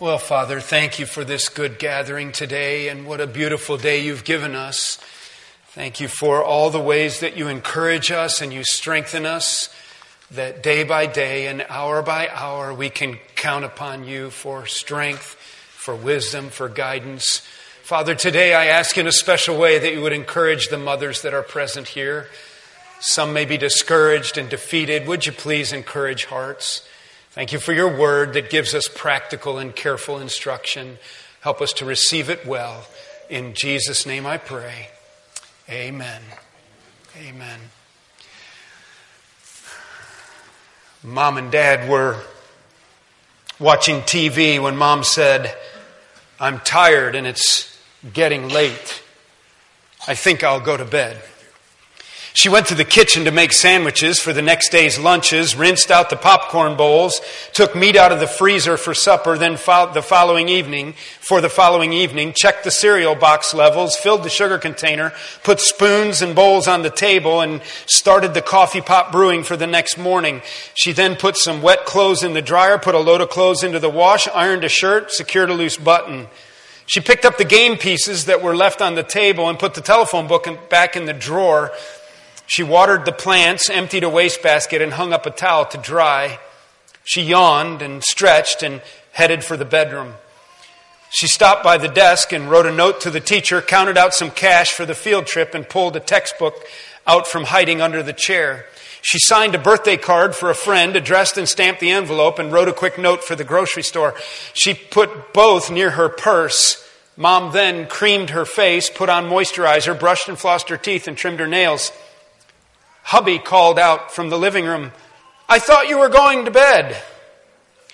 Well, Father, thank you for this good gathering today, and what a beautiful day you've given us. Thank you for all the ways that you encourage us and you strengthen us, that day by day and hour by hour we can count upon you for strength, for wisdom, for guidance. Father, today I ask in a special way that you would encourage the mothers that are present here. Some may be discouraged and defeated. Would you please encourage hearts? Thank you for your word that gives us practical and careful instruction. Help us to receive it well. In Jesus' name I pray. Amen. Amen. Mom and dad were watching TV when mom said, I'm tired and it's getting late. I think I'll go to bed. She went to the kitchen to make sandwiches for the next day's lunches, rinsed out the popcorn bowls, took meat out of the freezer for supper, then the following evening, for the following evening, checked the cereal box levels, filled the sugar container, put spoons and bowls on the table, and started the coffee pot brewing for the next morning. She then put some wet clothes in the dryer, put a load of clothes into the wash, ironed a shirt, secured a loose button. She picked up the game pieces that were left on the table and put the telephone book back in the drawer. She watered the plants, emptied a wastebasket, and hung up a towel to dry. She yawned and stretched and headed for the bedroom. She stopped by the desk and wrote a note to the teacher, counted out some cash for the field trip, and pulled a textbook out from hiding under the chair. She signed a birthday card for a friend, addressed and stamped the envelope, and wrote a quick note for the grocery store. She put both near her purse. Mom then creamed her face, put on moisturizer, brushed and flossed her teeth, and trimmed her nails. Hubby called out from the living room, I thought you were going to bed.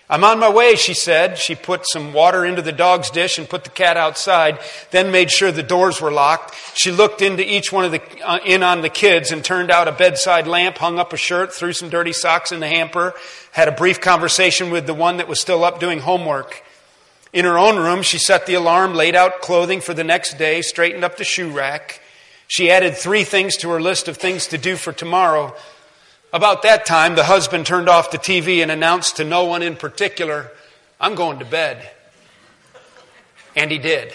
I'm on my way, she said. She put some water into the dog's dish and put the cat outside, then made sure the doors were locked. She looked into each one of the, uh, in on the kids and turned out a bedside lamp, hung up a shirt, threw some dirty socks in the hamper, had a brief conversation with the one that was still up doing homework. In her own room, she set the alarm, laid out clothing for the next day, straightened up the shoe rack. She added three things to her list of things to do for tomorrow. About that time, the husband turned off the TV and announced to no one in particular, I'm going to bed. And he did.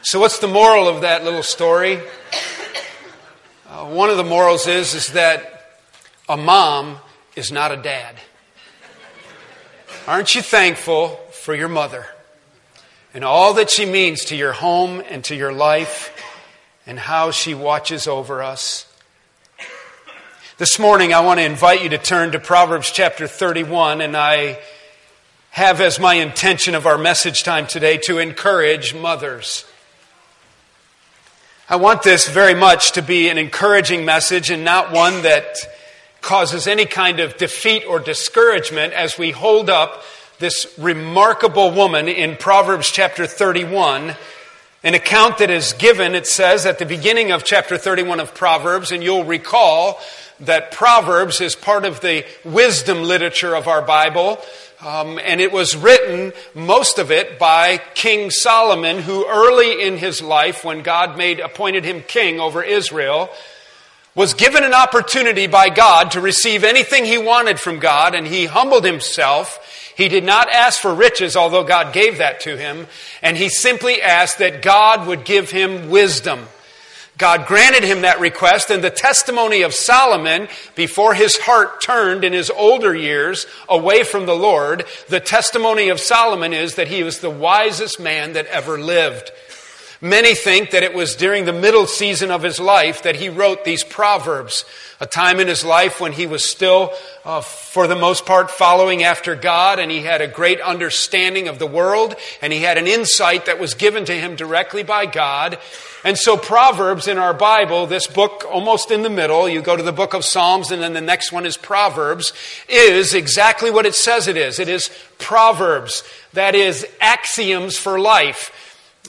So, what's the moral of that little story? Uh, one of the morals is, is that a mom is not a dad. Aren't you thankful for your mother? And all that she means to your home and to your life and how she watches over us. This morning, I want to invite you to turn to Proverbs chapter 31, and I have as my intention of our message time today to encourage mothers. I want this very much to be an encouraging message and not one that causes any kind of defeat or discouragement as we hold up this remarkable woman in Proverbs chapter 31. An account that is given, it says, at the beginning of chapter 31 of Proverbs, and you'll recall that Proverbs is part of the wisdom literature of our Bible. Um, and it was written, most of it, by King Solomon, who early in his life, when God made, appointed him king over Israel, was given an opportunity by God to receive anything he wanted from God, and he humbled himself he did not ask for riches, although God gave that to him, and he simply asked that God would give him wisdom. God granted him that request, and the testimony of Solomon, before his heart turned in his older years away from the Lord, the testimony of Solomon is that he was the wisest man that ever lived. Many think that it was during the middle season of his life that he wrote these proverbs, a time in his life when he was still, uh, for the most part, following after God, and he had a great understanding of the world, and he had an insight that was given to him directly by God. And so, Proverbs in our Bible, this book almost in the middle, you go to the book of Psalms, and then the next one is Proverbs, is exactly what it says it is. It is Proverbs, that is, axioms for life.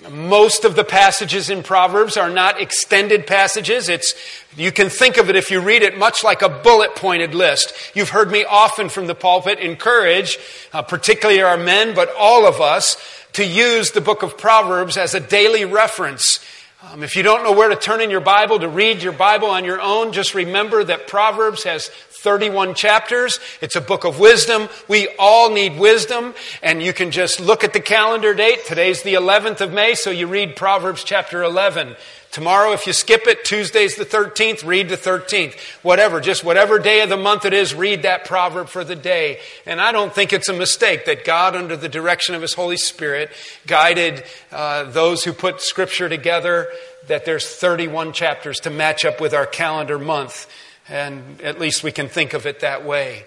Most of the passages in Proverbs are not extended passages. It's, you can think of it if you read it much like a bullet pointed list. You've heard me often from the pulpit encourage, uh, particularly our men, but all of us, to use the book of Proverbs as a daily reference Um, if you don't know where to turn in your Bible to read your Bible on your own, just remember that Proverbs has 31 chapters. It's a book of wisdom. We all need wisdom. And you can just look at the calendar date. Today's the 11th of May, so you read Proverbs chapter 11. Tomorrow, if you skip it, Tuesday's the 13th, read the 13th. Whatever, just whatever day of the month it is, read that proverb for the day. And I don't think it's a mistake that God, under the direction of His Holy Spirit, guided uh, those who put Scripture together, that there's 31 chapters to match up with our calendar month. And at least we can think of it that way.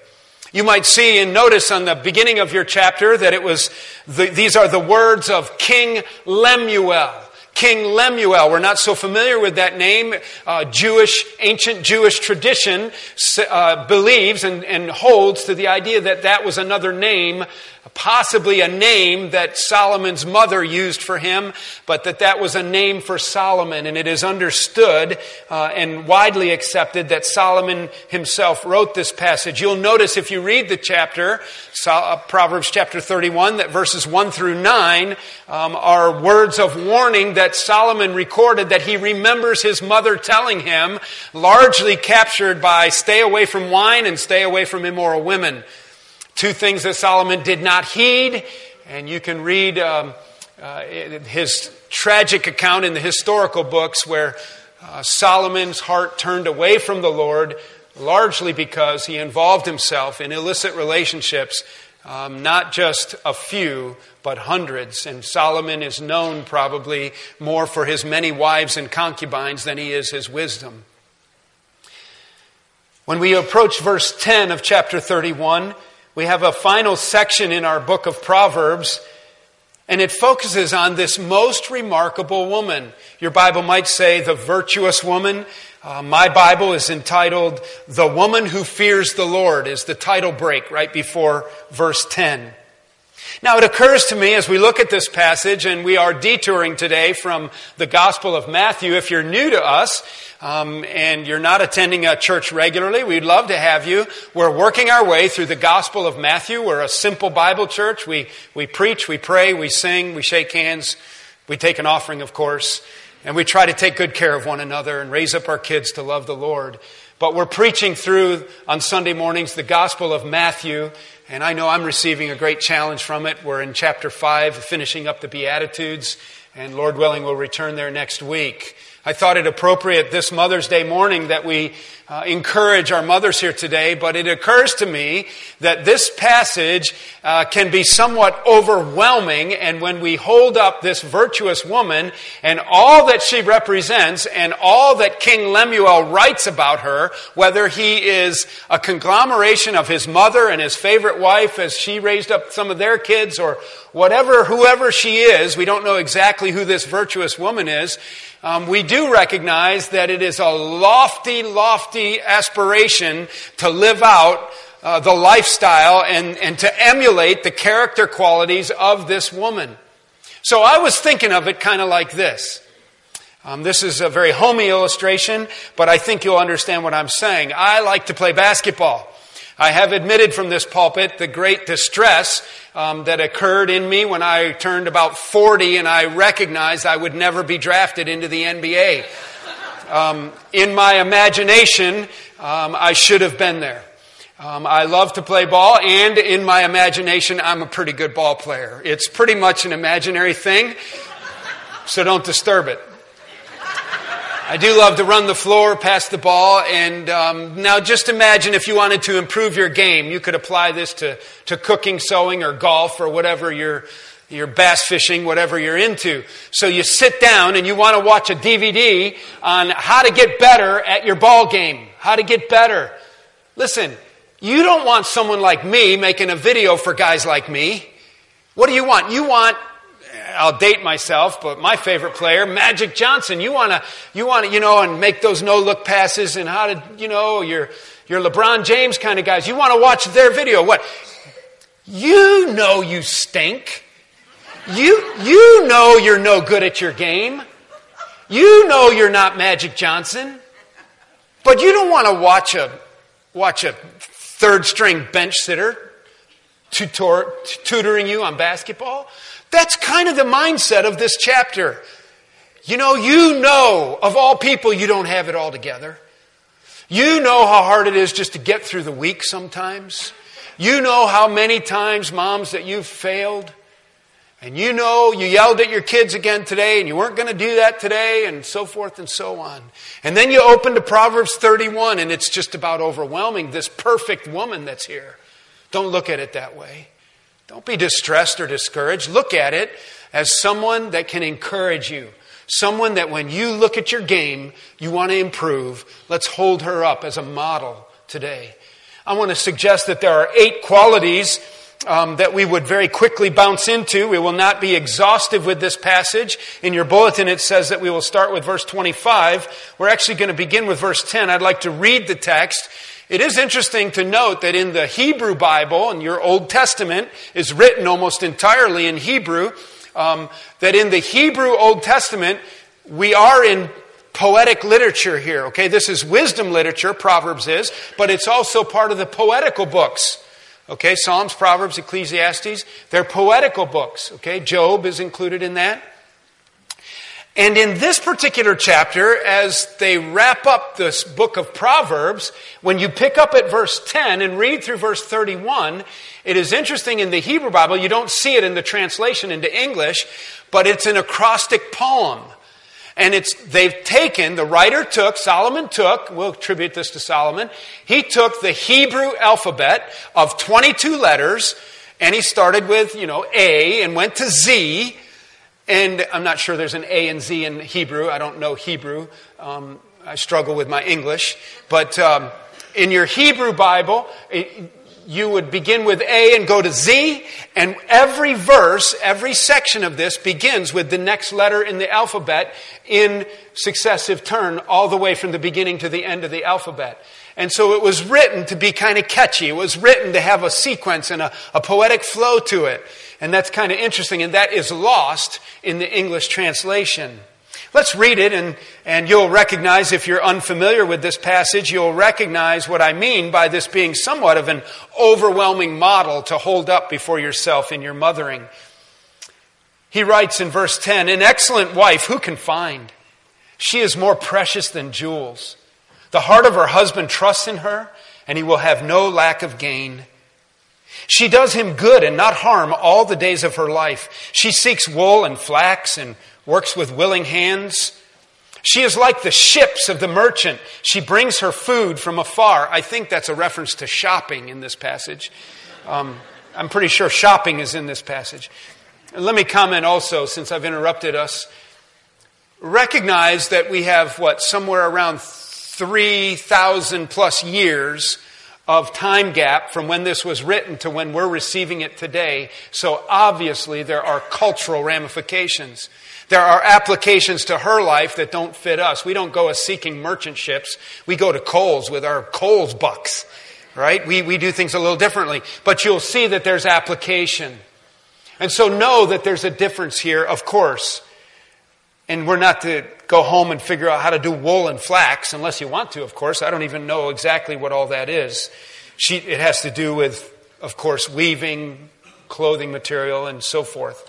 You might see and notice on the beginning of your chapter that it was, the, these are the words of King Lemuel. King Lemuel. We're not so familiar with that name. Uh, Jewish, ancient Jewish tradition uh, believes and, and holds to the idea that that was another name possibly a name that Solomon's mother used for him, but that that was a name for Solomon. And it is understood uh, and widely accepted that Solomon himself wrote this passage. You'll notice if you read the chapter, uh, Proverbs chapter 31, that verses 1 through 9 um, are words of warning that Solomon recorded that he remembers his mother telling him, largely captured by stay away from wine and stay away from immoral women. Two things that Solomon did not heed, and you can read um, uh, his tragic account in the historical books where uh, Solomon's heart turned away from the Lord, largely because he involved himself in illicit relationships, um, not just a few, but hundreds. And Solomon is known probably more for his many wives and concubines than he is his wisdom. When we approach verse 10 of chapter 31, we have a final section in our book of Proverbs, and it focuses on this most remarkable woman. Your Bible might say the virtuous woman. Uh, my Bible is entitled The Woman Who Fears the Lord, is the title break right before verse 10. Now, it occurs to me as we look at this passage, and we are detouring today from the Gospel of Matthew. If you're new to us um, and you're not attending a church regularly, we'd love to have you. We're working our way through the Gospel of Matthew. We're a simple Bible church. We, we preach, we pray, we sing, we shake hands, we take an offering, of course, and we try to take good care of one another and raise up our kids to love the Lord. But we're preaching through on Sunday mornings the Gospel of Matthew, and I know I'm receiving a great challenge from it. We're in chapter 5, finishing up the Beatitudes, and Lord willing, we'll return there next week. I thought it appropriate this Mother's Day morning that we uh, encourage our mothers here today, but it occurs to me that this passage uh, can be somewhat overwhelming, and when we hold up this virtuous woman and all that she represents and all that King Lemuel writes about her, whether he is a conglomeration of his mother and his favorite wife as she raised up some of their kids, or whatever, whoever she is, we don't know exactly who this virtuous woman is, um, we do recognize that it is a lofty, lofty aspiration to live out uh, the lifestyle and, and to emulate the character qualities of this woman. So I was thinking of it kind of like this. Um, this is a very homey illustration, but I think you'll understand what I'm saying. I like to play basketball. I have admitted from this pulpit the great distress um, that occurred in me when I turned about 40 and I recognized I would never be drafted into the NBA. Um, in my imagination, um, I should have been there. Um, I love to play ball, and in my imagination, I'm a pretty good ball player. It's pretty much an imaginary thing, so don't disturb it. I do love to run the floor, pass the ball, and um, now just imagine if you wanted to improve your game, you could apply this to, to cooking, sewing, or golf, or whatever you're, you're bass fishing, whatever you're into. So you sit down and you want to watch a DVD on how to get better at your ball game, how to get better. Listen, you don't want someone like me making a video for guys like me. What do you want? You want I'll date myself, but my favorite player, Magic Johnson. You want to, you want to, you know, and make those no look passes and how to, you know, your, your LeBron James kind of guys. You want to watch their video. What? You know you stink. You, you know you're no good at your game. You know you're not Magic Johnson. But you don't want to watch a, watch a third string bench sitter tutor, tutoring you on basketball. That's kind of the mindset of this chapter. You know, you know, of all people, you don't have it all together. You know how hard it is just to get through the week sometimes. You know how many times, moms, that you've failed. And you know you yelled at your kids again today and you weren't going to do that today and so forth and so on. And then you open to Proverbs 31 and it's just about overwhelming this perfect woman that's here. Don't look at it that way. Don't be distressed or discouraged. Look at it as someone that can encourage you. Someone that when you look at your game, you want to improve. Let's hold her up as a model today. I want to suggest that there are eight qualities um, that we would very quickly bounce into. We will not be exhaustive with this passage. In your bulletin, it says that we will start with verse 25. We're actually going to begin with verse 10. I'd like to read the text. It is interesting to note that in the Hebrew Bible, and your Old Testament is written almost entirely in Hebrew, um, that in the Hebrew Old Testament, we are in poetic literature here, okay? This is wisdom literature, Proverbs is, but it's also part of the poetical books. Okay, Psalms, Proverbs, Ecclesiastes, they're poetical books. Okay, Job is included in that. And in this particular chapter, as they wrap up this book of Proverbs, when you pick up at verse 10 and read through verse 31, it is interesting in the Hebrew Bible, you don't see it in the translation into English, but it's an acrostic poem. And it's, they've taken, the writer took, Solomon took, we'll attribute this to Solomon, he took the Hebrew alphabet of 22 letters, and he started with, you know, A and went to Z, and I'm not sure there's an A and Z in Hebrew. I don't know Hebrew. Um, I struggle with my English. But um, in your Hebrew Bible, it, you would begin with A and go to Z, and every verse, every section of this begins with the next letter in the alphabet in successive turn, all the way from the beginning to the end of the alphabet. And so it was written to be kind of catchy. It was written to have a sequence and a, a poetic flow to it. And that's kind of interesting, and that is lost in the English translation. Let's read it, and, and you'll recognize, if you're unfamiliar with this passage, you'll recognize what I mean by this being somewhat of an overwhelming model to hold up before yourself in your mothering. He writes in verse 10 An excellent wife who can find? She is more precious than jewels. The heart of her husband trusts in her, and he will have no lack of gain. She does him good and not harm all the days of her life. She seeks wool and flax and works with willing hands. She is like the ships of the merchant. She brings her food from afar. I think that's a reference to shopping in this passage. Um, I'm pretty sure shopping is in this passage. Let me comment also, since I've interrupted us. Recognize that we have, what, somewhere around 3,000 plus years of time gap from when this was written to when we're receiving it today. So obviously there are cultural ramifications. There are applications to her life that don't fit us. We don't go a seeking merchant ships. We go to Kohl's with our Kohl's bucks, right? We, we do things a little differently. But you'll see that there's application. And so know that there's a difference here, of course. And we're not to go home and figure out how to do wool and flax, unless you want to, of course. I don't even know exactly what all that is. She, it has to do with, of course, weaving, clothing material, and so forth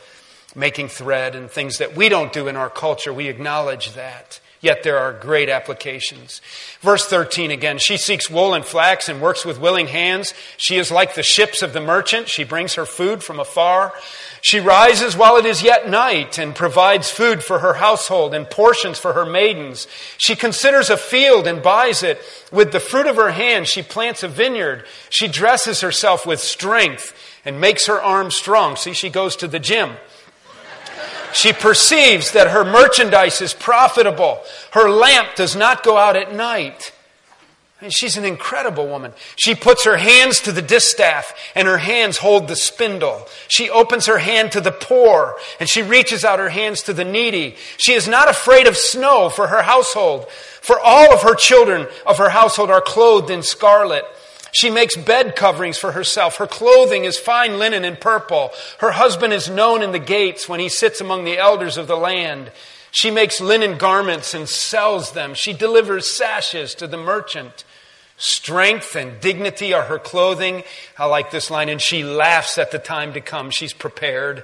making thread and things that we don't do in our culture. We acknowledge that. Yet there are great applications. Verse 13 again. She seeks wool and flax and works with willing hands. She is like the ships of the merchant. She brings her food from afar. She rises while it is yet night and provides food for her household and portions for her maidens. She considers a field and buys it. With the fruit of her hand, she plants a vineyard. She dresses herself with strength and makes her arms strong. See, she goes to the gym. She perceives that her merchandise is profitable. Her lamp does not go out at night. And she's an incredible woman. She puts her hands to the distaff and her hands hold the spindle. She opens her hand to the poor and she reaches out her hands to the needy. She is not afraid of snow for her household. For all of her children of her household are clothed in scarlet. She makes bed coverings for herself. Her clothing is fine linen and purple. Her husband is known in the gates when he sits among the elders of the land. She makes linen garments and sells them. She delivers sashes to the merchant. Strength and dignity are her clothing. I like this line. And she laughs at the time to come. She's prepared.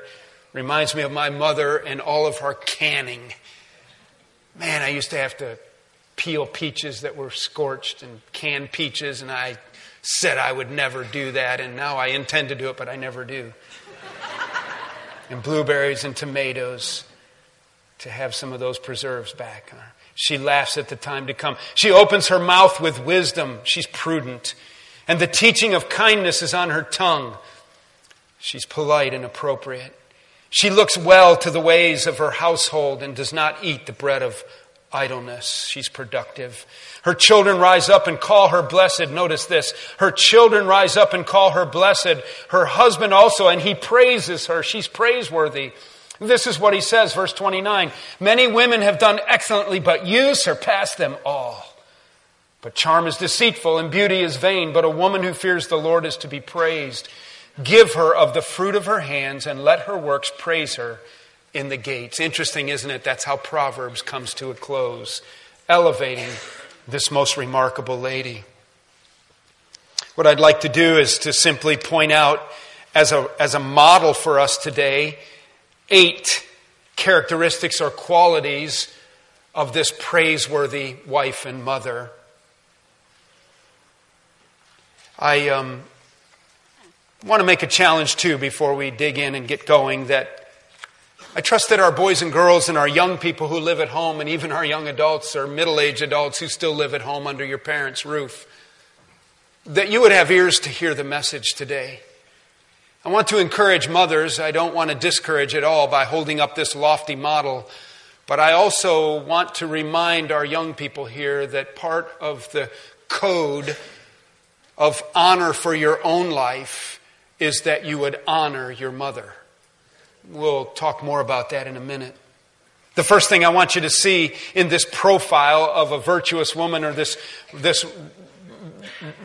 Reminds me of my mother and all of her canning. Man, I used to have to peel peaches that were scorched and can peaches, and I said I would never do that, and now I intend to do it, but I never do. and blueberries and tomatoes to have some of those preserves back. She laughs at the time to come. She opens her mouth with wisdom. She's prudent. And the teaching of kindness is on her tongue. She's polite and appropriate. She looks well to the ways of her household and does not eat the bread of idleness. She's productive. Her children rise up and call her blessed. Notice this. Her children rise up and call her blessed. Her husband also, and he praises her. She's praiseworthy. This is what he says, verse 29. Many women have done excellently, but you surpass them all. But charm is deceitful and beauty is vain, but a woman who fears the Lord is to be praised. Give her of the fruit of her hands and let her works praise her in the gates. Interesting, isn't it? That's how Proverbs comes to a close, elevating this most remarkable lady. What I'd like to do is to simply point out as a, as a model for us today eight characteristics or qualities of this praiseworthy wife and mother. I um, want to make a challenge too before we dig in and get going that I trust that our boys and girls and our young people who live at home, and even our young adults or middle aged adults who still live at home under your parents' roof, that you would have ears to hear the message today. I want to encourage mothers. I don't want to discourage at all by holding up this lofty model. But I also want to remind our young people here that part of the code of honor for your own life is that you would honor your mother. We'll talk more about that in a minute. The first thing I want you to see in this profile of a virtuous woman or this, this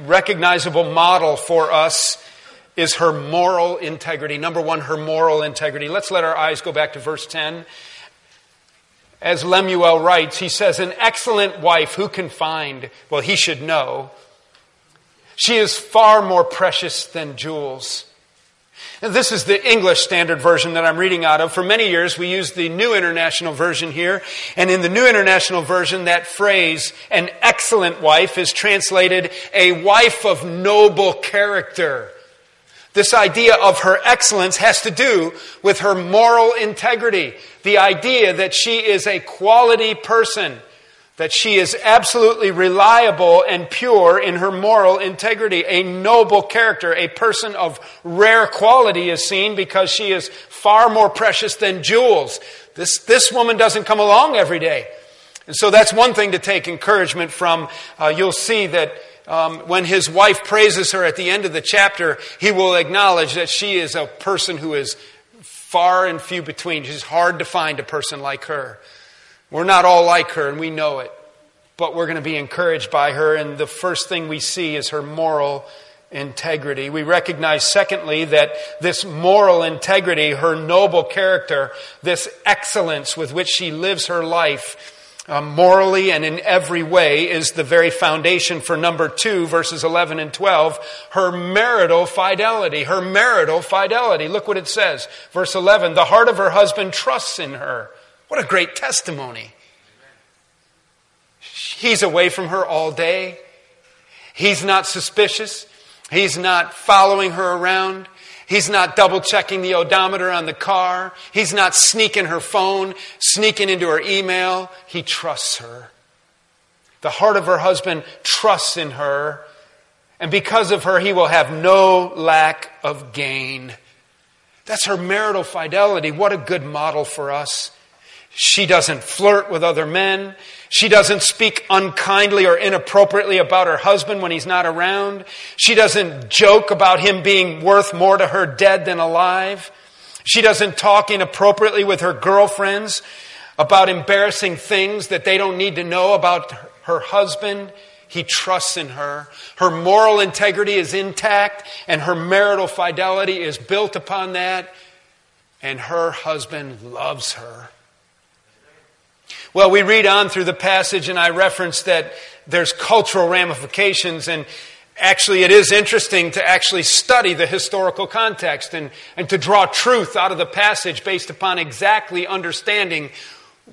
recognizable model for us is her moral integrity. Number one, her moral integrity. Let's let our eyes go back to verse 10. As Lemuel writes, he says, An excellent wife who can find? Well, he should know. She is far more precious than jewels. This is the English Standard Version that I'm reading out of. For many years, we used the New International Version here. And in the New International Version, that phrase, an excellent wife, is translated a wife of noble character. This idea of her excellence has to do with her moral integrity. The idea that she is a quality person that she is absolutely reliable and pure in her moral integrity. A noble character, a person of rare quality is seen because she is far more precious than jewels. This, this woman doesn't come along every day. And so that's one thing to take encouragement from. Uh, you'll see that um, when his wife praises her at the end of the chapter, he will acknowledge that she is a person who is far and few between. It's hard to find a person like her. We're not all like her, and we know it. But we're going to be encouraged by her, and the first thing we see is her moral integrity. We recognize, secondly, that this moral integrity, her noble character, this excellence with which she lives her life, uh, morally and in every way, is the very foundation for number two, verses 11 and 12, her marital fidelity. Her marital fidelity. Look what it says. Verse 11, the heart of her husband trusts in her. What a great testimony. He's away from her all day. He's not suspicious. He's not following her around. He's not double checking the odometer on the car. He's not sneaking her phone, sneaking into her email. He trusts her. The heart of her husband trusts in her, and because of her, he will have no lack of gain. That's her marital fidelity. What a good model for us. She doesn't flirt with other men. She doesn't speak unkindly or inappropriately about her husband when he's not around. She doesn't joke about him being worth more to her dead than alive. She doesn't talk inappropriately with her girlfriends about embarrassing things that they don't need to know about her husband. He trusts in her. Her moral integrity is intact, and her marital fidelity is built upon that. And her husband loves her. Well, we read on through the passage, and I referenced that there's cultural ramifications, and actually, it is interesting to actually study the historical context and, and to draw truth out of the passage based upon exactly understanding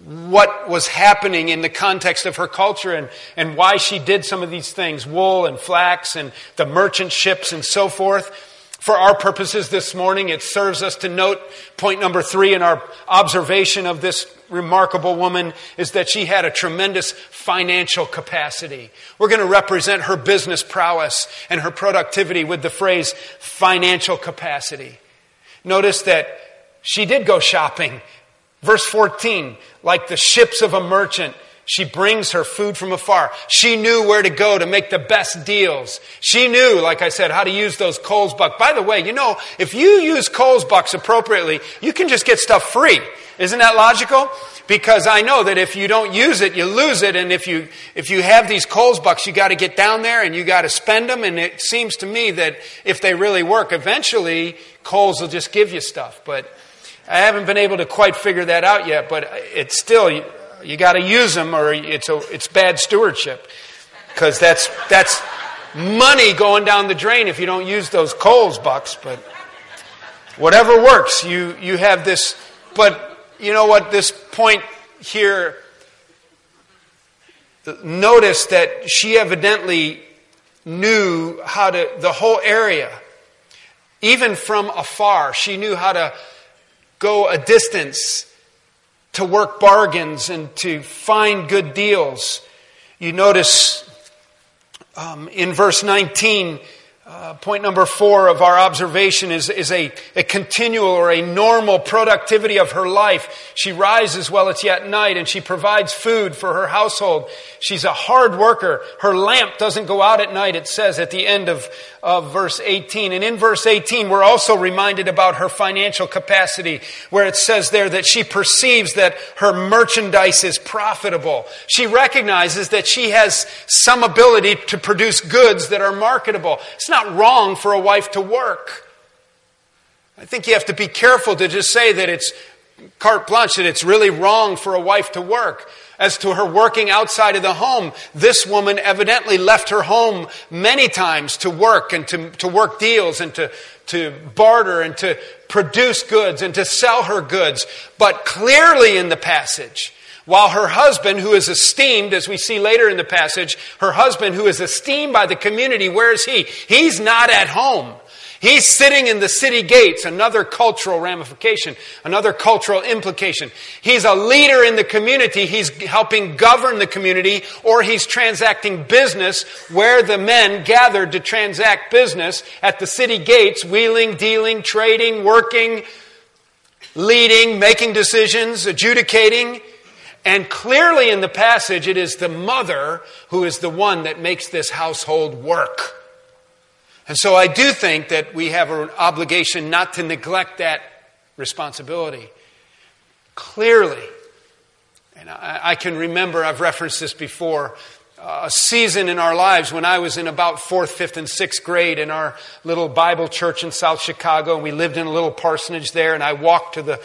what was happening in the context of her culture and, and why she did some of these things wool and flax and the merchant ships and so forth. For our purposes this morning, it serves us to note point number three in our observation of this remarkable woman is that she had a tremendous financial capacity. We're going to represent her business prowess and her productivity with the phrase financial capacity. Notice that she did go shopping. Verse 14, like the ships of a merchant, she brings her food from afar. She knew where to go to make the best deals. She knew, like I said, how to use those Kohl's bucks. By the way, you know, if you use Kohl's bucks appropriately, you can just get stuff free. Isn't that logical? Because I know that if you don't use it, you lose it. And if you, if you have these Kohl's bucks, you got to get down there and you got to spend them. And it seems to me that if they really work, eventually Kohl's will just give you stuff. But I haven't been able to quite figure that out yet, but it's still, you, got to use them or it's, a, it's bad stewardship. Because that's, that's money going down the drain if you don't use those Kohl's bucks. But whatever works, you, you have this. But you know what? This point here, notice that she evidently knew how to, the whole area, even from afar, she knew how to go a distance to work bargains and to find good deals. You notice um, in verse 19, uh, point number four of our observation is, is a, a continual or a normal productivity of her life. She rises while it's yet night and she provides food for her household. She's a hard worker. Her lamp doesn't go out at night, it says at the end of, of verse 18. And in verse 18, we're also reminded about her financial capacity, where it says there that she perceives that her merchandise is profitable. She recognizes that she has some ability to produce goods that are marketable. It's not not wrong for a wife to work. I think you have to be careful to just say that it's carte blanche, that it's really wrong for a wife to work. As to her working outside of the home, this woman evidently left her home many times to work and to, to work deals and to, to barter and to produce goods and to sell her goods. But clearly in the passage, while her husband, who is esteemed, as we see later in the passage, her husband, who is esteemed by the community, where is he? He's not at home. He's sitting in the city gates, another cultural ramification, another cultural implication. He's a leader in the community. He's helping govern the community, or he's transacting business where the men gathered to transact business at the city gates, wheeling, dealing, trading, working, leading, making decisions, adjudicating. And clearly in the passage, it is the mother who is the one that makes this household work. And so I do think that we have an obligation not to neglect that responsibility. Clearly, and I, I can remember, I've referenced this before, a season in our lives when I was in about fourth, fifth, and sixth grade in our little Bible church in South Chicago, and we lived in a little parsonage there, and I walked to the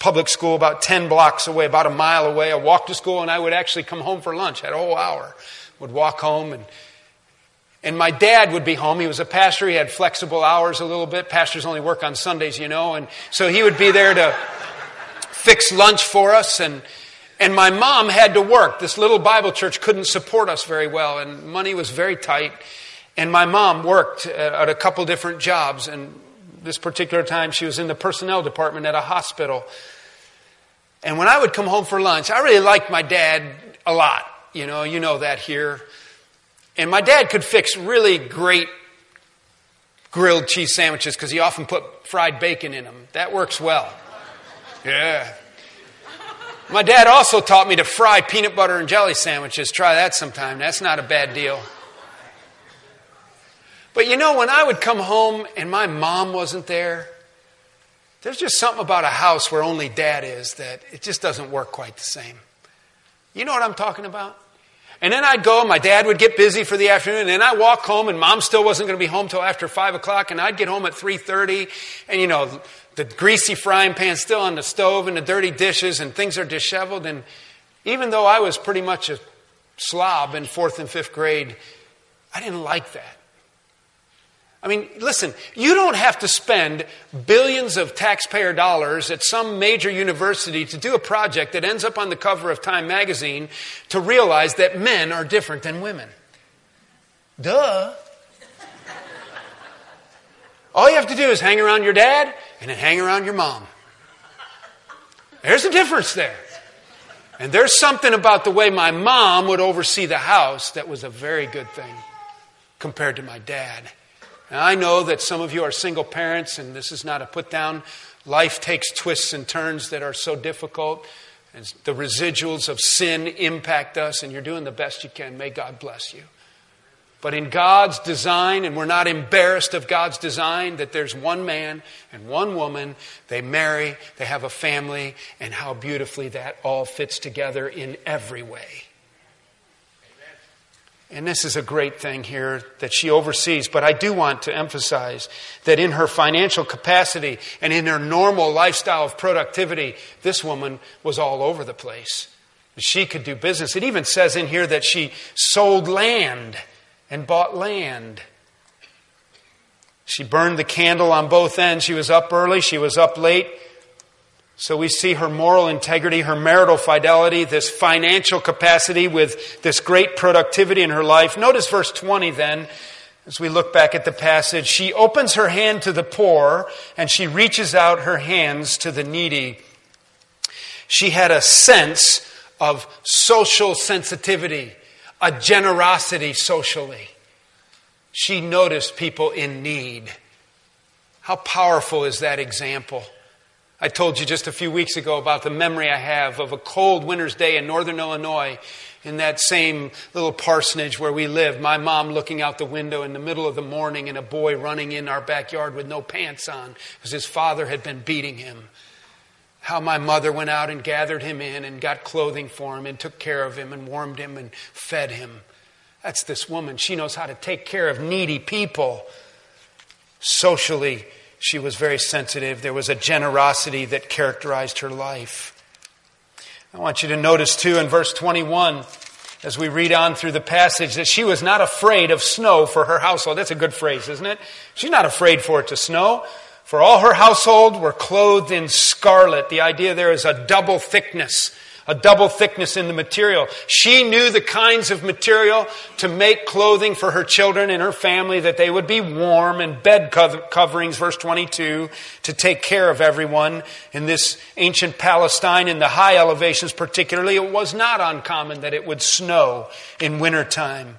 public school about 10 blocks away, about a mile away. I walked to school, and I would actually come home for lunch, had a whole hour. Would walk home, and, and my dad would be home. He was a pastor, he had flexible hours a little bit. Pastors only work on Sundays, you know, and so he would be there to fix lunch for us, and and my mom had to work. This little Bible church couldn't support us very well, and money was very tight. And my mom worked uh, at a couple different jobs. And this particular time, she was in the personnel department at a hospital. And when I would come home for lunch, I really liked my dad a lot. You know, you know that here. And my dad could fix really great grilled cheese sandwiches because he often put fried bacon in them. That works well. Yeah. My dad also taught me to fry peanut butter and jelly sandwiches. Try that sometime. That's not a bad deal. But you know, when I would come home and my mom wasn't there, there's just something about a house where only dad is that it just doesn't work quite the same. You know what I'm talking about? And then I'd go, my dad would get busy for the afternoon, and I'd walk home, and mom still wasn't going to be home till after 5 o'clock, and I'd get home at 3.30, and you know, the greasy frying pan still on the stove and the dirty dishes and things are disheveled. And even though I was pretty much a slob in fourth and fifth grade, I didn't like that. I mean, listen, you don't have to spend billions of taxpayer dollars at some major university to do a project that ends up on the cover of Time magazine to realize that men are different than women. Duh. All you have to do is hang around your dad and then hang around your mom. There's a difference there. And there's something about the way my mom would oversee the house that was a very good thing compared to my dad. Now, I know that some of you are single parents, and this is not a put down. Life takes twists and turns that are so difficult, and the residuals of sin impact us, and you're doing the best you can. May God bless you. But in God's design, and we're not embarrassed of God's design, that there's one man and one woman, they marry, they have a family, and how beautifully that all fits together in every way. And this is a great thing here that she oversees, but I do want to emphasize that in her financial capacity and in her normal lifestyle of productivity, this woman was all over the place. She could do business. It even says in here that she sold land and bought land. She burned the candle on both ends. She was up early, she was up late. So we see her moral integrity, her marital fidelity, this financial capacity with this great productivity in her life. Notice verse 20 then, as we look back at the passage. She opens her hand to the poor and she reaches out her hands to the needy. She had a sense of social sensitivity, a generosity socially. She noticed people in need. How powerful is that example? I told you just a few weeks ago about the memory I have of a cold winter's day in northern Illinois in that same little parsonage where we lived. My mom looking out the window in the middle of the morning and a boy running in our backyard with no pants on because his father had been beating him. How my mother went out and gathered him in and got clothing for him and took care of him and warmed him and fed him. That's this woman. She knows how to take care of needy people socially she was very sensitive. There was a generosity that characterized her life. I want you to notice, too, in verse 21, as we read on through the passage, that she was not afraid of snow for her household. That's a good phrase, isn't it? She's not afraid for it to snow. For all her household were clothed in scarlet. The idea there is a double thickness a double thickness in the material. She knew the kinds of material to make clothing for her children and her family that they would be warm and bed coverings, verse 22, to take care of everyone. In this ancient Palestine, in the high elevations particularly, it was not uncommon that it would snow in wintertime.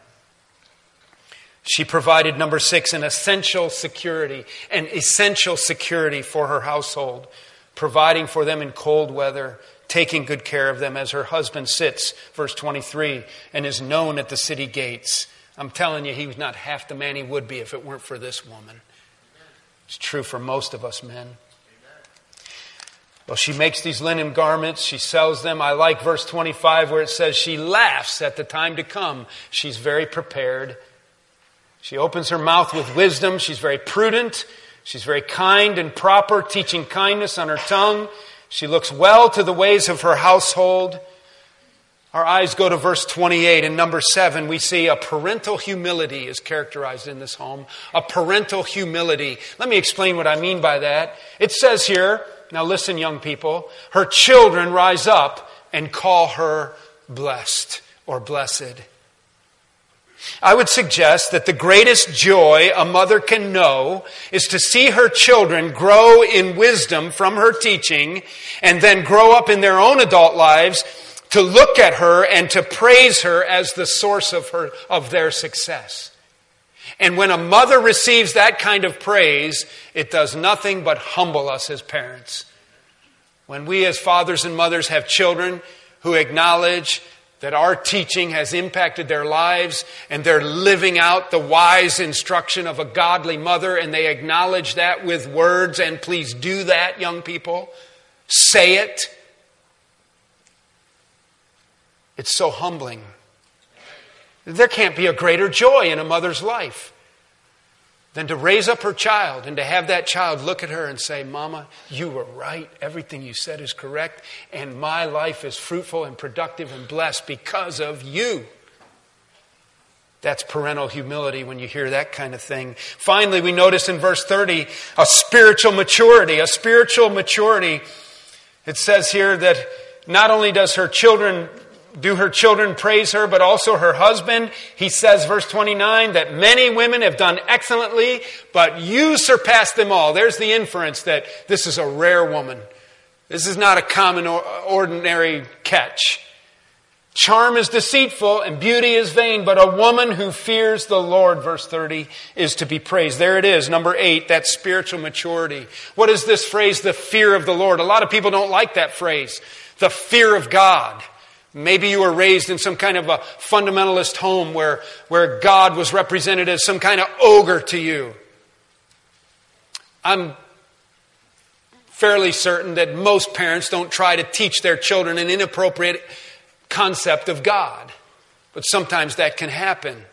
She provided, number six, an essential security, an essential security for her household, providing for them in cold weather, taking good care of them as her husband sits, verse 23, and is known at the city gates. I'm telling you, he was not half the man he would be if it weren't for this woman. It's true for most of us men. Well, she makes these linen garments, she sells them. I like verse 25 where it says she laughs at the time to come. She's very prepared. She opens her mouth with wisdom. She's very prudent. She's very kind and proper, teaching kindness on her tongue. She looks well to the ways of her household. Our eyes go to verse 28 and number 7. We see a parental humility is characterized in this home. A parental humility. Let me explain what I mean by that. It says here, now listen, young people, her children rise up and call her blessed or blessed. I would suggest that the greatest joy a mother can know is to see her children grow in wisdom from her teaching and then grow up in their own adult lives to look at her and to praise her as the source of her, of their success. And when a mother receives that kind of praise, it does nothing but humble us as parents. When we as fathers and mothers have children who acknowledge that our teaching has impacted their lives and they're living out the wise instruction of a godly mother and they acknowledge that with words. And please do that, young people. Say it. It's so humbling. There can't be a greater joy in a mother's life than to raise up her child and to have that child look at her and say, Mama, you were right. Everything you said is correct. And my life is fruitful and productive and blessed because of you. That's parental humility when you hear that kind of thing. Finally, we notice in verse 30 a spiritual maturity. A spiritual maturity. It says here that not only does her children do her children praise her, but also her husband. He says, verse 29, that many women have done excellently, but you surpass them all. There's the inference that this is a rare woman. This is not a common, ordinary catch. Charm is deceitful and beauty is vain, but a woman who fears the Lord, verse 30, is to be praised. There it is, number eight, that spiritual maturity. What is this phrase, the fear of the Lord? A lot of people don't like that phrase, the fear of God. Maybe you were raised in some kind of a fundamentalist home where, where God was represented as some kind of ogre to you. I'm fairly certain that most parents don't try to teach their children an inappropriate concept of God. But sometimes that can happen.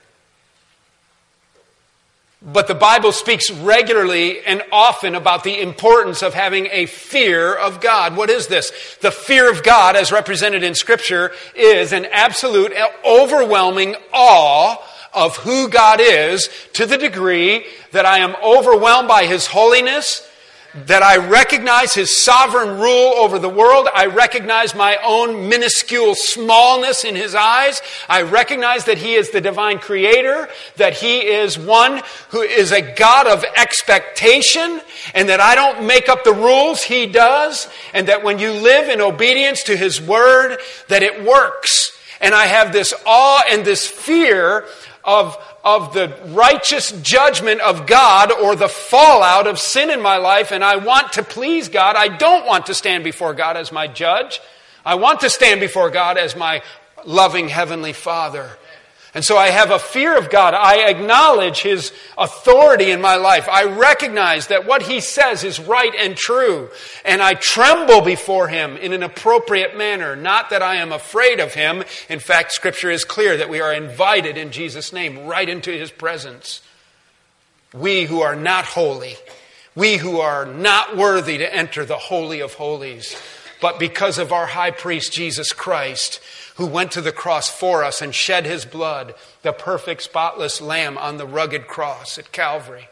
But the Bible speaks regularly and often about the importance of having a fear of God. What is this? The fear of God, as represented in Scripture, is an absolute, overwhelming awe of who God is to the degree that I am overwhelmed by His holiness, that I recognize his sovereign rule over the world. I recognize my own minuscule smallness in his eyes. I recognize that he is the divine creator, that he is one who is a God of expectation, and that I don't make up the rules, he does, and that when you live in obedience to his word, that it works. And I have this awe and this fear of, of the righteous judgment of God or the fallout of sin in my life, and I want to please God. I don't want to stand before God as my judge. I want to stand before God as my loving Heavenly Father. And so I have a fear of God. I acknowledge His authority in my life. I recognize that what He says is right and true. And I tremble before Him in an appropriate manner. Not that I am afraid of Him. In fact, Scripture is clear that we are invited in Jesus' name right into His presence. We who are not holy, we who are not worthy to enter the Holy of Holies, but because of our high priest, Jesus Christ, who went to the cross for us and shed his blood, the perfect, spotless lamb on the rugged cross at Calvary.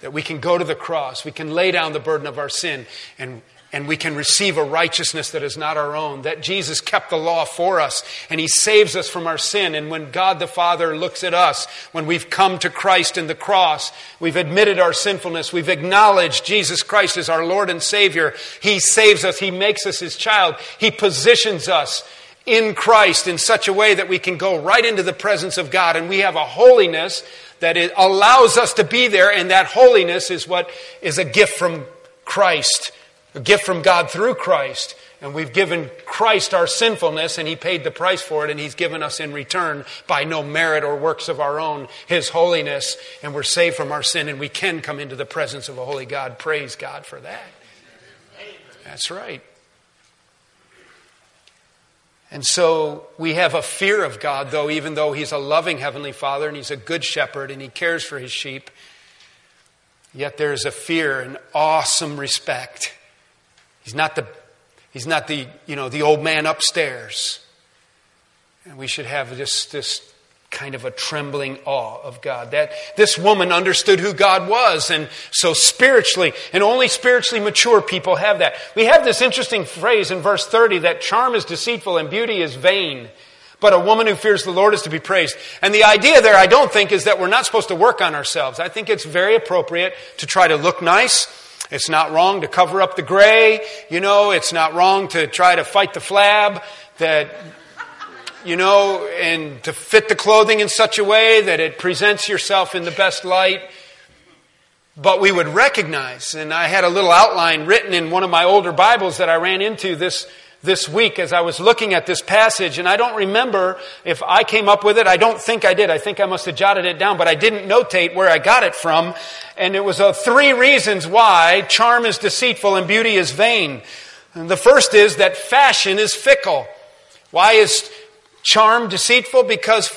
That we can go to the cross, we can lay down the burden of our sin, and, and we can receive a righteousness that is not our own. That Jesus kept the law for us, and he saves us from our sin. And when God the Father looks at us, when we've come to Christ in the cross, we've admitted our sinfulness, we've acknowledged Jesus Christ as our Lord and Savior, he saves us, he makes us his child, he positions us in Christ in such a way that we can go right into the presence of God and we have a holiness that it allows us to be there and that holiness is what is a gift from Christ, a gift from God through Christ. And we've given Christ our sinfulness and he paid the price for it and he's given us in return by no merit or works of our own his holiness and we're saved from our sin and we can come into the presence of a holy God. Praise God for that. That's right. And so we have a fear of God, though, even though He's a loving Heavenly Father and He's a good shepherd and He cares for His sheep. Yet there's a fear an awesome respect. He's not the, he's not the, you know, the old man upstairs. And we should have this, this kind of a trembling awe of God. That this woman understood who God was, and so spiritually, and only spiritually mature people have that. We have this interesting phrase in verse 30 that charm is deceitful and beauty is vain. But a woman who fears the Lord is to be praised. And the idea there, I don't think, is that we're not supposed to work on ourselves. I think it's very appropriate to try to look nice. It's not wrong to cover up the gray. You know, it's not wrong to try to fight the flab. That you know, and to fit the clothing in such a way that it presents yourself in the best light. But we would recognize, and I had a little outline written in one of my older Bibles that I ran into this, this week as I was looking at this passage, and I don't remember if I came up with it. I don't think I did. I think I must have jotted it down, but I didn't notate where I got it from. And it was uh, three reasons why charm is deceitful and beauty is vain. And the first is that fashion is fickle. Why is charm deceitful? Because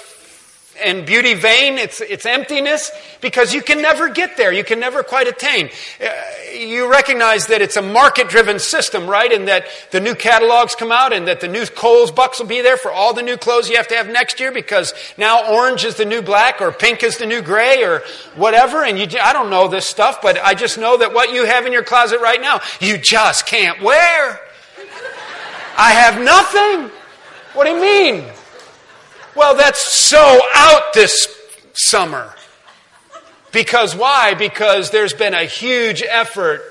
and beauty vain, it's, it's emptiness, because you can never get there. You can never quite attain. Uh, you recognize that it's a market driven system, right? And that the new catalogs come out and that the new Kohl's bucks will be there for all the new clothes you have to have next year because now orange is the new black or pink is the new gray or whatever. And you, I don't know this stuff, but I just know that what you have in your closet right now, you just can't wear. I have nothing. What do you mean? Well, that's so out this summer. Because why? Because there's been a huge effort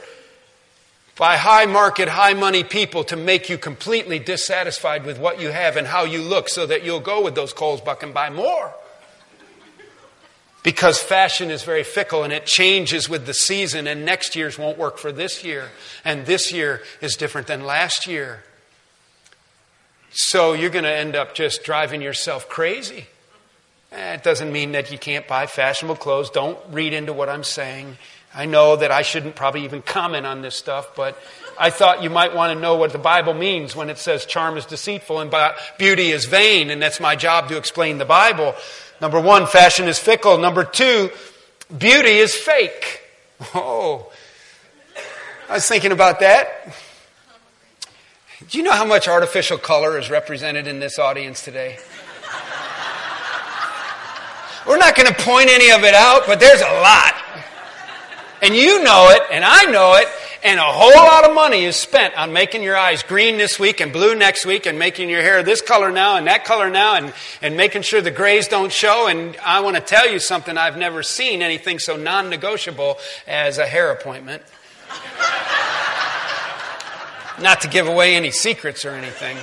by high market, high money people to make you completely dissatisfied with what you have and how you look so that you'll go with those Kohl's buck and buy more. Because fashion is very fickle and it changes with the season, and next year's won't work for this year, and this year is different than last year. So you're going to end up just driving yourself crazy. Eh, it doesn't mean that you can't buy fashionable clothes. Don't read into what I'm saying. I know that I shouldn't probably even comment on this stuff, but I thought you might want to know what the Bible means when it says charm is deceitful and beauty is vain, and that's my job to explain the Bible. Number one, fashion is fickle. Number two, beauty is fake. Oh, I was thinking about that. Do you know how much artificial color is represented in this audience today? We're not going to point any of it out, but there's a lot. And you know it, and I know it, and a whole lot of money is spent on making your eyes green this week and blue next week and making your hair this color now and that color now and, and making sure the grays don't show. And I want to tell you something I've never seen anything so non negotiable as a hair appointment. Not to give away any secrets or anything.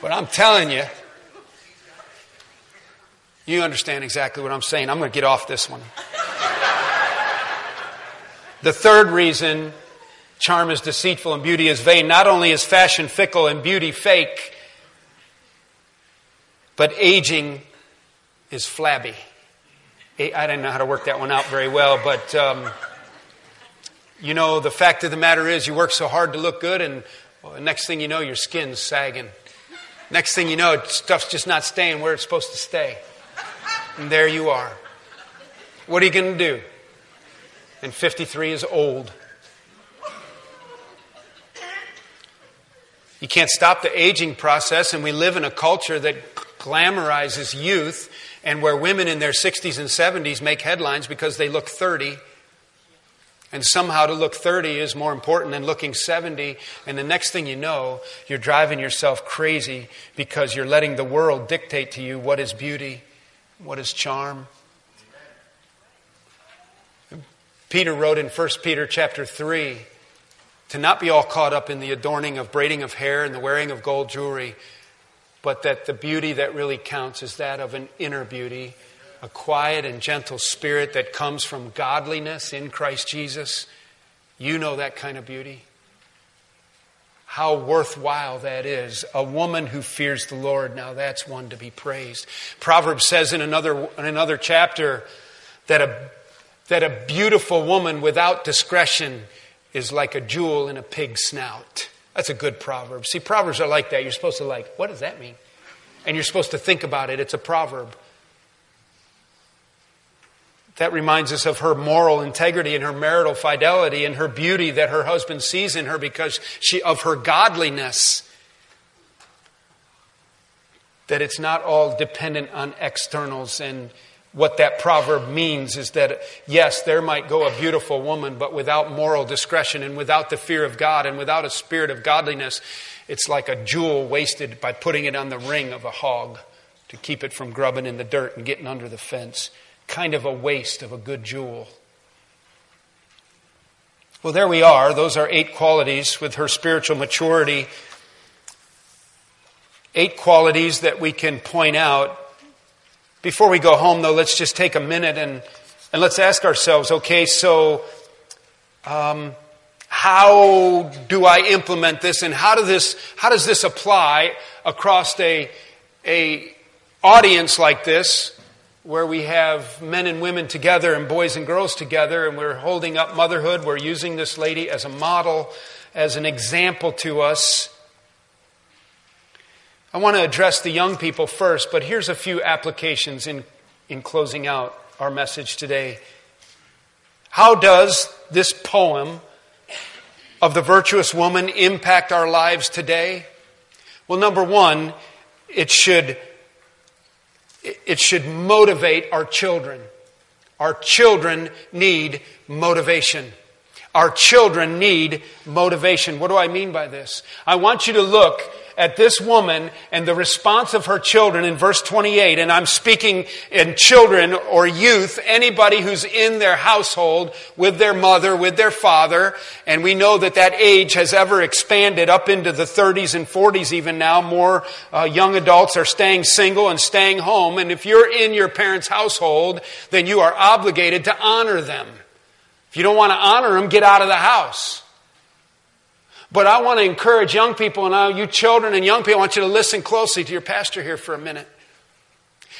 But I'm telling you, you understand exactly what I'm saying. I'm going to get off this one. the third reason charm is deceitful and beauty is vain not only is fashion fickle and beauty fake, but aging is flabby. I didn't know how to work that one out very well, but um, you know, the fact of the matter is, you work so hard to look good, and well, next thing you know, your skin's sagging. Next thing you know, stuff's just not staying where it's supposed to stay. And there you are. What are you going to do? And 53 is old. You can't stop the aging process, and we live in a culture that glamorizes youth and where women in their 60s and 70s make headlines because they look 30. And somehow to look 30 is more important than looking 70. And the next thing you know, you're driving yourself crazy because you're letting the world dictate to you what is beauty, what is charm. Peter wrote in 1 Peter chapter 3 to not be all caught up in the adorning of braiding of hair and the wearing of gold jewelry, but that the beauty that really counts is that of an inner beauty, a quiet and gentle spirit that comes from godliness in Christ Jesus. You know that kind of beauty. How worthwhile that is. A woman who fears the Lord, now that's one to be praised. Proverbs says in another, in another chapter that a, that a beautiful woman without discretion is like a jewel in a pig's snout. That's a good proverb. See, proverbs are like that. You're supposed to like, what does that mean? And you're supposed to think about it. It's a proverb. That reminds us of her moral integrity and her marital fidelity and her beauty that her husband sees in her because she, of her godliness. That it's not all dependent on externals and what that proverb means is that, yes, there might go a beautiful woman, but without moral discretion and without the fear of God and without a spirit of godliness, it's like a jewel wasted by putting it on the ring of a hog to keep it from grubbing in the dirt and getting under the fence. Kind of a waste of a good jewel. Well, there we are. Those are eight qualities with her spiritual maturity. Eight qualities that we can point out before we go home, though, let's just take a minute and, and let's ask ourselves okay, so um, how do I implement this and how, do this, how does this apply across a, a audience like this where we have men and women together and boys and girls together and we're holding up motherhood. We're using this lady as a model, as an example to us. I want to address the young people first, but here's a few applications in, in closing out our message today. How does this poem of the virtuous woman impact our lives today? Well, number one, it should, it should motivate our children. Our children need motivation. Our children need motivation. What do I mean by this? I want you to look at this woman and the response of her children in verse 28. And I'm speaking in children or youth, anybody who's in their household with their mother, with their father. And we know that that age has ever expanded up into the 30s and 40s even now. More uh, young adults are staying single and staying home. And if you're in your parents' household, then you are obligated to honor them. If you don't want to honor them, get out of the house. But I want to encourage young people, and you children and young people, I want you to listen closely to your pastor here for a minute.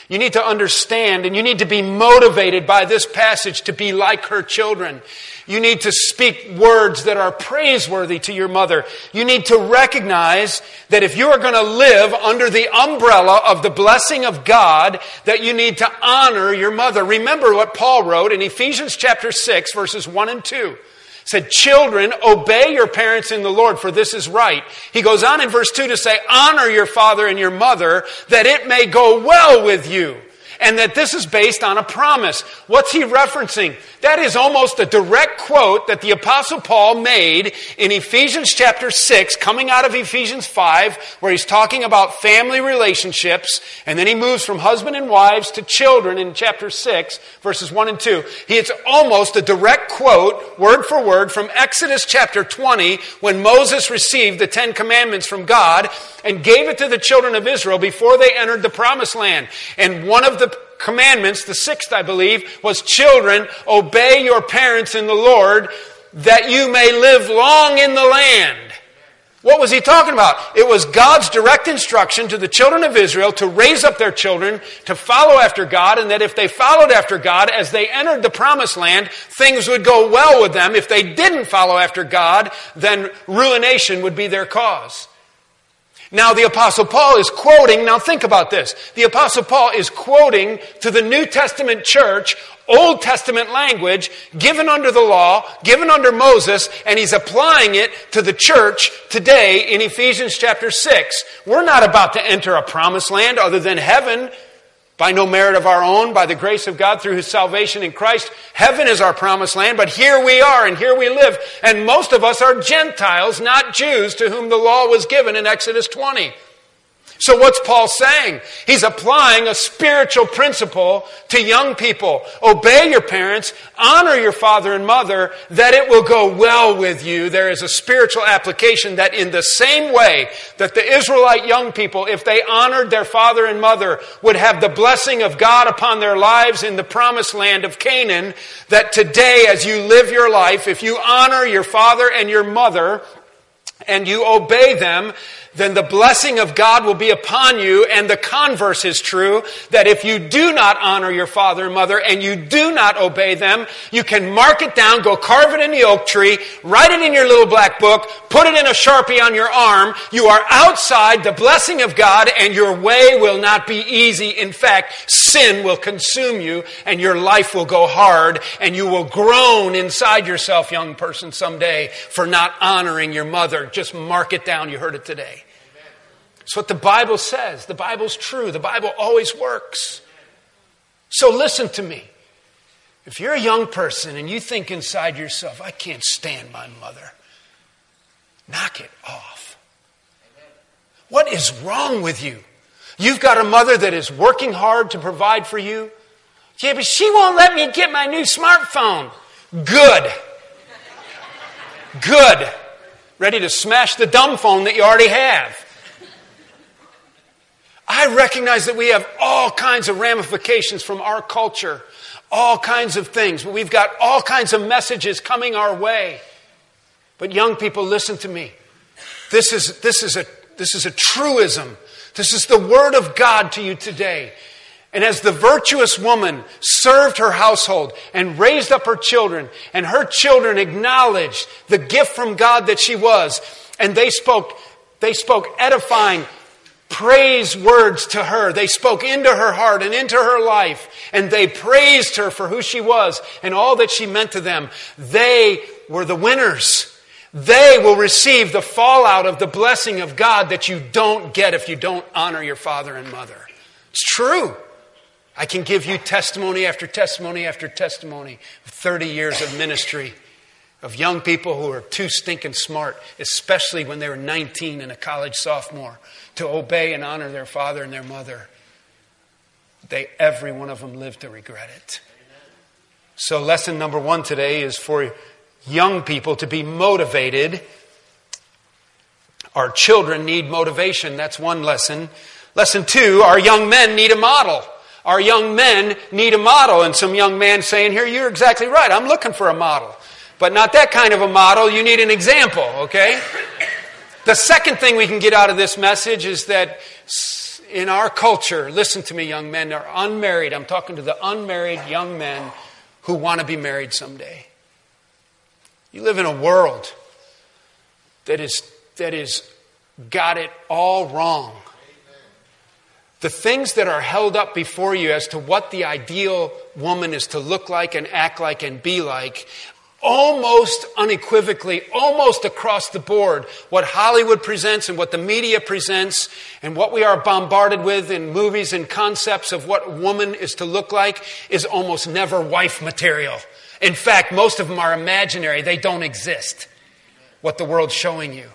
You need to understand and you need to be motivated by this passage to be like her children. You need to speak words that are praiseworthy to your mother. You need to recognize that if you are going to live under the umbrella of the blessing of God, that you need to honor your mother. Remember what Paul wrote in Ephesians chapter 6 verses 1 and 2 said, Children, obey your parents in the Lord, for this is right. He goes on in verse 2 to say, Honor your father and your mother, that it may go well with you and that this is based on a promise. What's he referencing? That is almost a direct quote that the apostle Paul made in Ephesians chapter 6, coming out of Ephesians 5, where he's talking about family relationships, and then he moves from husband and wives to children in chapter 6, verses 1 and 2. He It's almost a direct quote, word for word, from Exodus chapter 20, when Moses received the Ten Commandments from God and gave it to the children of Israel before they entered the promised land. And one of the commandments, the sixth, I believe, was children, obey your parents in the Lord that you may live long in the land. What was he talking about? It was God's direct instruction to the children of Israel to raise up their children to follow after God, and that if they followed after God as they entered the promised land, things would go well with them. If they didn't follow after God, then ruination would be their cause. Now, the Apostle Paul is quoting, now think about this. The Apostle Paul is quoting to the New Testament church Old Testament language given under the law, given under Moses, and he's applying it to the church today in Ephesians chapter 6. We're not about to enter a promised land other than heaven by no merit of our own, by the grace of God through His salvation in Christ. Heaven is our promised land, but here we are and here we live. And most of us are Gentiles, not Jews, to whom the law was given in Exodus 20. So what's Paul saying? He's applying a spiritual principle to young people. Obey your parents, honor your father and mother, that it will go well with you. There is a spiritual application that in the same way that the Israelite young people, if they honored their father and mother, would have the blessing of God upon their lives in the promised land of Canaan, that today as you live your life, if you honor your father and your mother, and you obey them, then the blessing of God will be upon you. And the converse is true that if you do not honor your father and mother and you do not obey them, you can mark it down, go carve it in the oak tree, write it in your little black book, put it in a sharpie on your arm. You are outside the blessing of God and your way will not be easy. In fact, sin will consume you and your life will go hard and you will groan inside yourself, young person, someday for not honoring your mother. Just mark it down. You heard it today. It's what the Bible says. The Bible's true. The Bible always works. So listen to me. If you're a young person and you think inside yourself, I can't stand my mother, knock it off. What is wrong with you? You've got a mother that is working hard to provide for you. Yeah, but she won't let me get my new smartphone. Good. Good. Ready to smash the dumb phone that you already have. I recognize that we have all kinds of ramifications from our culture, all kinds of things. We've got all kinds of messages coming our way. But young people, listen to me. This is, this is, a, this is a truism. This is the word of God to you today. And as the virtuous woman served her household and raised up her children, and her children acknowledged the gift from God that she was, and they spoke, they spoke edifying praise words to her. They spoke into her heart and into her life, and they praised her for who she was and all that she meant to them. They were the winners. They will receive the fallout of the blessing of God that you don't get if you don't honor your father and mother. It's true. I can give you testimony after testimony after testimony of 30 years of ministry of young people who are too stinking smart, especially when they were 19 and a college sophomore, to obey and honor their father and their mother. They, every one of them lived to regret it. So, lesson number one today is for young people to be motivated. Our children need motivation. That's one lesson. Lesson two, our young men need a model. Our young men need a model. And some young man saying here, you're exactly right. I'm looking for a model. But not that kind of a model. You need an example, okay? The second thing we can get out of this message is that in our culture, listen to me, young men, are unmarried. I'm talking to the unmarried young men who want to be married someday. You live in a world that is that is got it all wrong. The things that are held up before you as to what the ideal woman is to look like and act like and be like almost unequivocally, almost across the board, what Hollywood presents and what the media presents and what we are bombarded with in movies and concepts of what woman is to look like is almost never wife material. In fact, most of them are imaginary. They don't exist. What the world's showing you.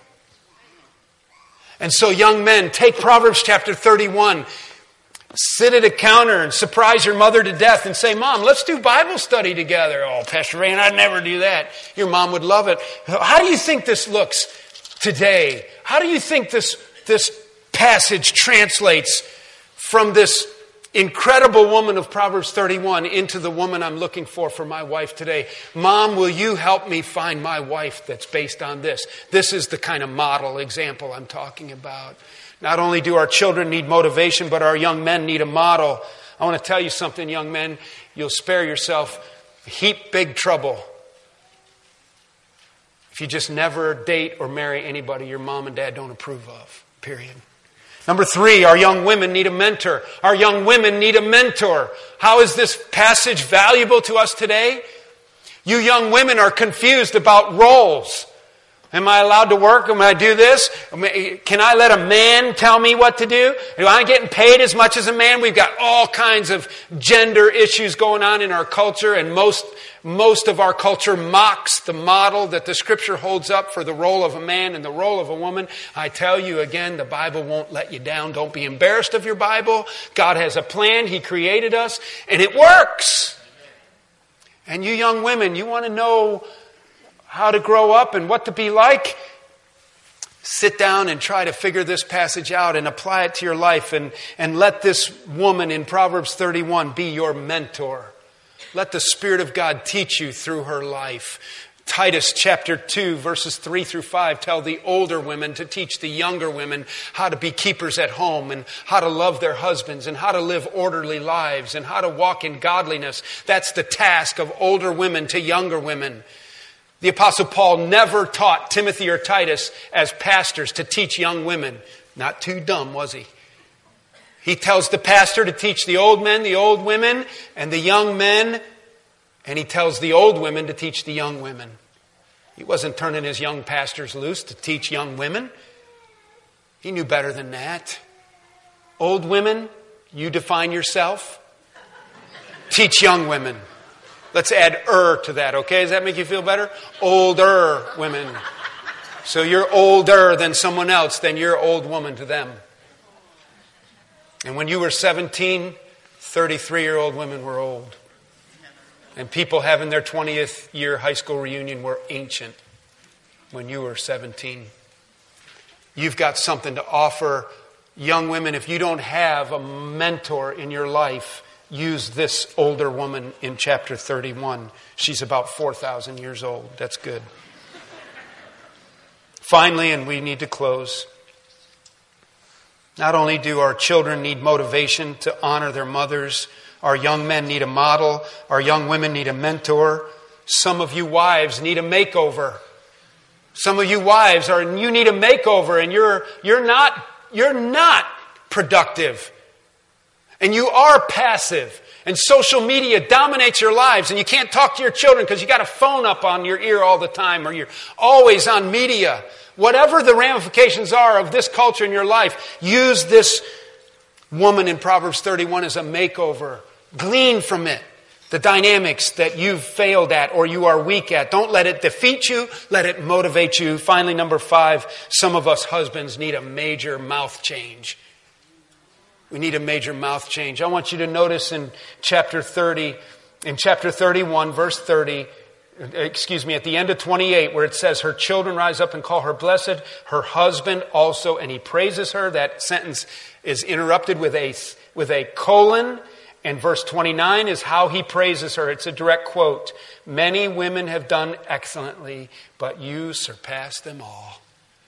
And so, young men, take Proverbs chapter 31 sit at a counter and surprise your mother to death and say, Mom, let's do Bible study together. Oh, Pastor Rain, I'd never do that. Your mom would love it. How do you think this looks today? How do you think this, this passage translates from this incredible woman of Proverbs 31 into the woman I'm looking for for my wife today? Mom, will you help me find my wife that's based on this? This is the kind of model example I'm talking about. Not only do our children need motivation, but our young men need a model. I want to tell you something, young men. You'll spare yourself heap big trouble if you just never date or marry anybody your mom and dad don't approve of. Period. Number three, our young women need a mentor. Our young women need a mentor. How is this passage valuable to us today? You young women are confused about roles. Am I allowed to work? Am I do this? Can I let a man tell me what to do? Am I getting paid as much as a man? We've got all kinds of gender issues going on in our culture, and most, most of our culture mocks the model that the scripture holds up for the role of a man and the role of a woman. I tell you again, the Bible won't let you down. Don't be embarrassed of your Bible. God has a plan. He created us, and it works. And you young women, you want to know how to grow up and what to be like, sit down and try to figure this passage out and apply it to your life and, and let this woman in Proverbs 31 be your mentor. Let the Spirit of God teach you through her life. Titus chapter 2, verses 3 through 5 tell the older women to teach the younger women how to be keepers at home and how to love their husbands and how to live orderly lives and how to walk in godliness. That's the task of older women to younger women. The Apostle Paul never taught Timothy or Titus as pastors to teach young women. Not too dumb, was he? He tells the pastor to teach the old men, the old women, and the young men, and he tells the old women to teach the young women. He wasn't turning his young pastors loose to teach young women. He knew better than that. Old women, you define yourself. Teach young women. Let's add er to that, okay? Does that make you feel better? Older women. So you're older than someone else, then you're old woman to them. And when you were 17, 33 year old women were old. And people having their 20th year high school reunion were ancient when you were 17. You've got something to offer young women if you don't have a mentor in your life use this older woman in chapter 31. She's about 4,000 years old. That's good. Finally, and we need to close, not only do our children need motivation to honor their mothers, our young men need a model, our young women need a mentor. Some of you wives need a makeover. Some of you wives are you need a makeover and you're you're not you're not productive. And you are passive. And social media dominates your lives. And you can't talk to your children because you got a phone up on your ear all the time or you're always on media. Whatever the ramifications are of this culture in your life, use this woman in Proverbs 31 as a makeover. Glean from it the dynamics that you've failed at or you are weak at. Don't let it defeat you, let it motivate you. Finally, number five, some of us husbands need a major mouth change. We need a major mouth change. I want you to notice in chapter 30, in chapter 31, verse 30, excuse me, at the end of 28, where it says, Her children rise up and call her blessed, her husband also, and he praises her. That sentence is interrupted with a, with a colon and verse 29 is how he praises her. It's a direct quote. Many women have done excellently, but you surpass them all.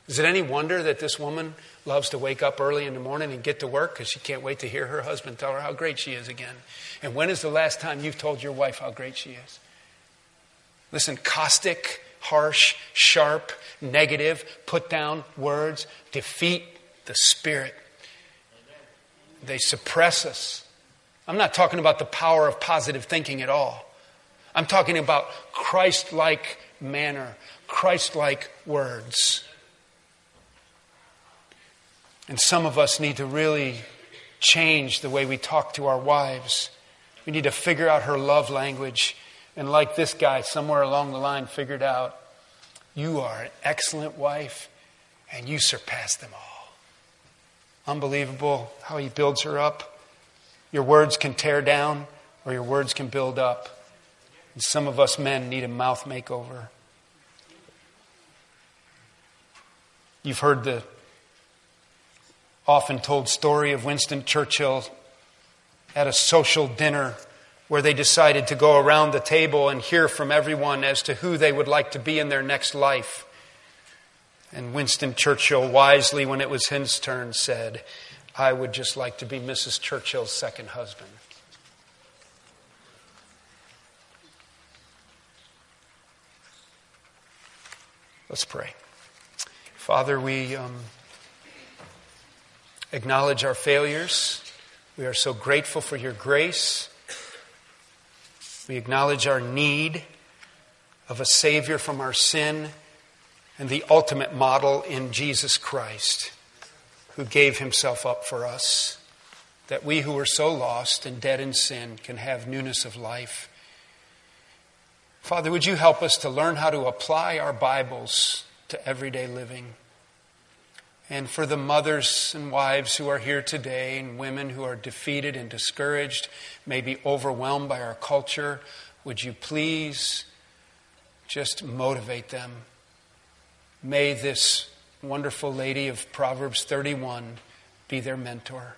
Is it any wonder that this woman loves to wake up early in the morning and get to work because she can't wait to hear her husband tell her how great she is again? And when is the last time you've told your wife how great she is? Listen, caustic, harsh, sharp, negative, put down words defeat the spirit. They suppress us. I'm not talking about the power of positive thinking at all. I'm talking about Christ like manner, Christ like words. And some of us need to really change the way we talk to our wives. We need to figure out her love language. And like this guy, somewhere along the line, figured out, you are an excellent wife and you surpass them all. Unbelievable how he builds her up. Your words can tear down or your words can build up. And some of us men need a mouth makeover. You've heard the often told story of Winston Churchill at a social dinner where they decided to go around the table and hear from everyone as to who they would like to be in their next life. And Winston Churchill, wisely, when it was his turn, said, I would just like to be Mrs. Churchill's second husband. Let's pray. Father, we um, acknowledge our failures. We are so grateful for your grace. We acknowledge our need of a Savior from our sin and the ultimate model in Jesus Christ who gave himself up for us, that we who are so lost and dead in sin can have newness of life. Father, would you help us to learn how to apply our Bibles to everyday living? And for the mothers and wives who are here today, and women who are defeated and discouraged, maybe overwhelmed by our culture, would you please just motivate them? May this wonderful lady of Proverbs 31 be their mentor.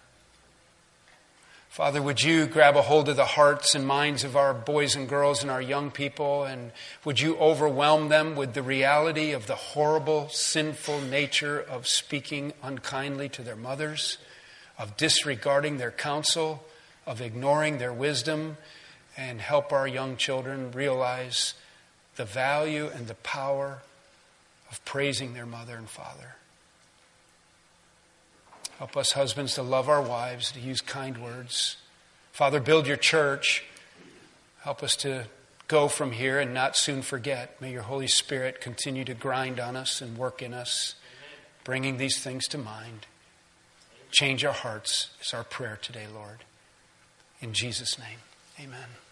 Father, would you grab a hold of the hearts and minds of our boys and girls and our young people, and would you overwhelm them with the reality of the horrible, sinful nature of speaking unkindly to their mothers, of disregarding their counsel, of ignoring their wisdom, and help our young children realize the value and the power of praising their mother and father. Help us, husbands, to love our wives, to use kind words. Father, build your church. Help us to go from here and not soon forget. May your Holy Spirit continue to grind on us and work in us, bringing these things to mind. Change our hearts is our prayer today, Lord. In Jesus' name, amen.